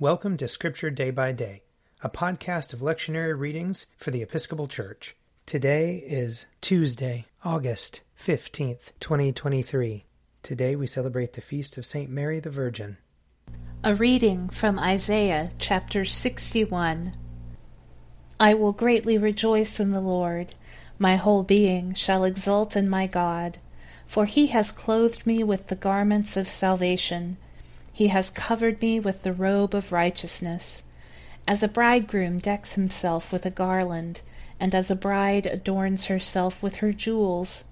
Welcome to Scripture Day by Day, a podcast of lectionary readings for the Episcopal Church. Today is Tuesday, August 15th, 2023. Today we celebrate the feast of St. Mary the Virgin. A reading from Isaiah chapter 61. I will greatly rejoice in the Lord. My whole being shall exult in my God. For he has clothed me with the garments of salvation he has covered me with the robe of righteousness. As a bridegroom decks himself with a garland, and as a bride adorns herself with her jewels.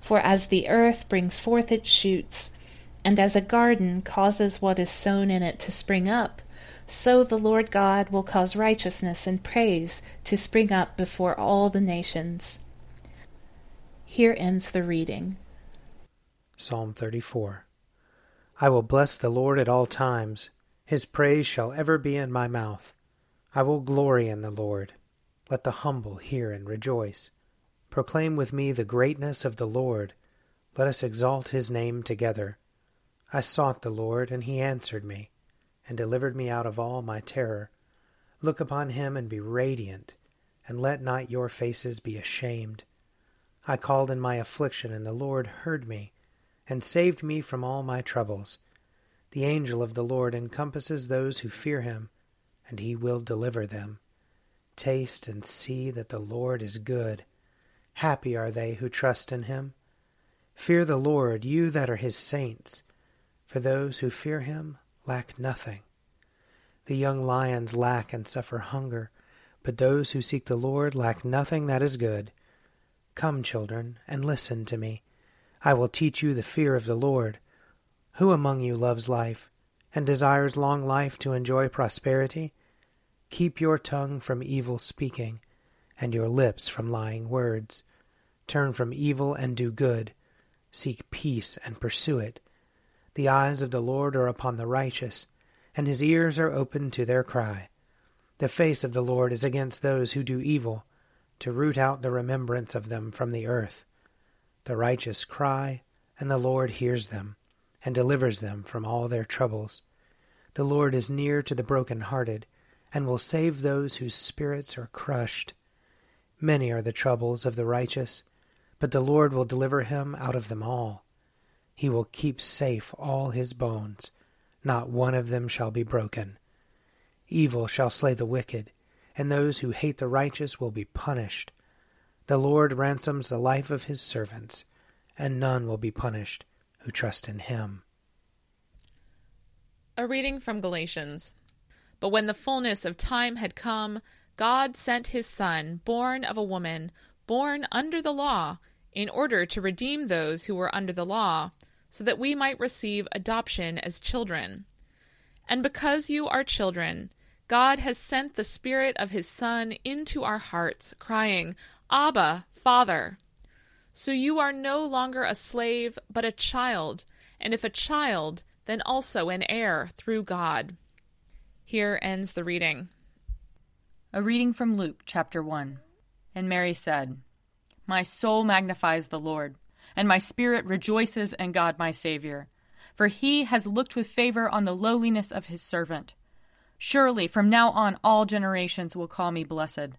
For as the earth brings forth its shoots, and as a garden causes what is sown in it to spring up, so the Lord God will cause righteousness and praise to spring up before all the nations. Here ends the reading. Psalm 34 I will bless the Lord at all times. His praise shall ever be in my mouth. I will glory in the Lord. Let the humble hear and rejoice. Proclaim with me the greatness of the Lord. Let us exalt his name together. I sought the Lord, and he answered me, and delivered me out of all my terror. Look upon him and be radiant, and let not your faces be ashamed. I called in my affliction, and the Lord heard me and saved me from all my troubles. The angel of the Lord encompasses those who fear him, and he will deliver them. Taste and see that the Lord is good. Happy are they who trust in him. Fear the Lord, you that are his saints, for those who fear him lack nothing. The young lions lack and suffer hunger, but those who seek the Lord lack nothing that is good. Come, children, and listen to me. I will teach you the fear of the Lord. Who among you loves life, and desires long life to enjoy prosperity? Keep your tongue from evil speaking, and your lips from lying words. Turn from evil and do good. Seek peace and pursue it. The eyes of the Lord are upon the righteous, and his ears are open to their cry. The face of the Lord is against those who do evil, to root out the remembrance of them from the earth. The righteous cry, and the Lord hears them, and delivers them from all their troubles. The Lord is near to the broken-hearted, and will save those whose spirits are crushed. Many are the troubles of the righteous, but the Lord will deliver him out of them all. He will keep safe all his bones, not one of them shall be broken. Evil shall slay the wicked, and those who hate the righteous will be punished. The Lord ransoms the life of his servants, and none will be punished who trust in him. A reading from Galatians. But when the fullness of time had come, God sent his Son, born of a woman, born under the law, in order to redeem those who were under the law, so that we might receive adoption as children. And because you are children, God has sent the Spirit of his Son into our hearts, crying, Abba, Father. So you are no longer a slave, but a child, and if a child, then also an heir through God. Here ends the reading. A reading from Luke chapter 1. And Mary said, My soul magnifies the Lord, and my spirit rejoices in God my Saviour, for he has looked with favor on the lowliness of his servant. Surely from now on all generations will call me blessed.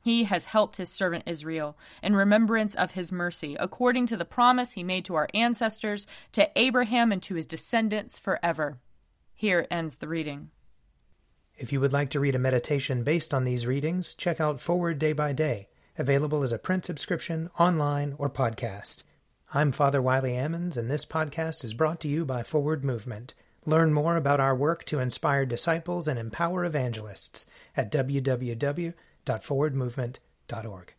He has helped his servant Israel in remembrance of his mercy, according to the promise he made to our ancestors, to Abraham, and to his descendants forever. Here ends the reading. If you would like to read a meditation based on these readings, check out Forward Day by Day, available as a print subscription, online, or podcast. I'm Father Wiley Ammons, and this podcast is brought to you by Forward Movement. Learn more about our work to inspire disciples and empower evangelists at www www.forwardmovement.org.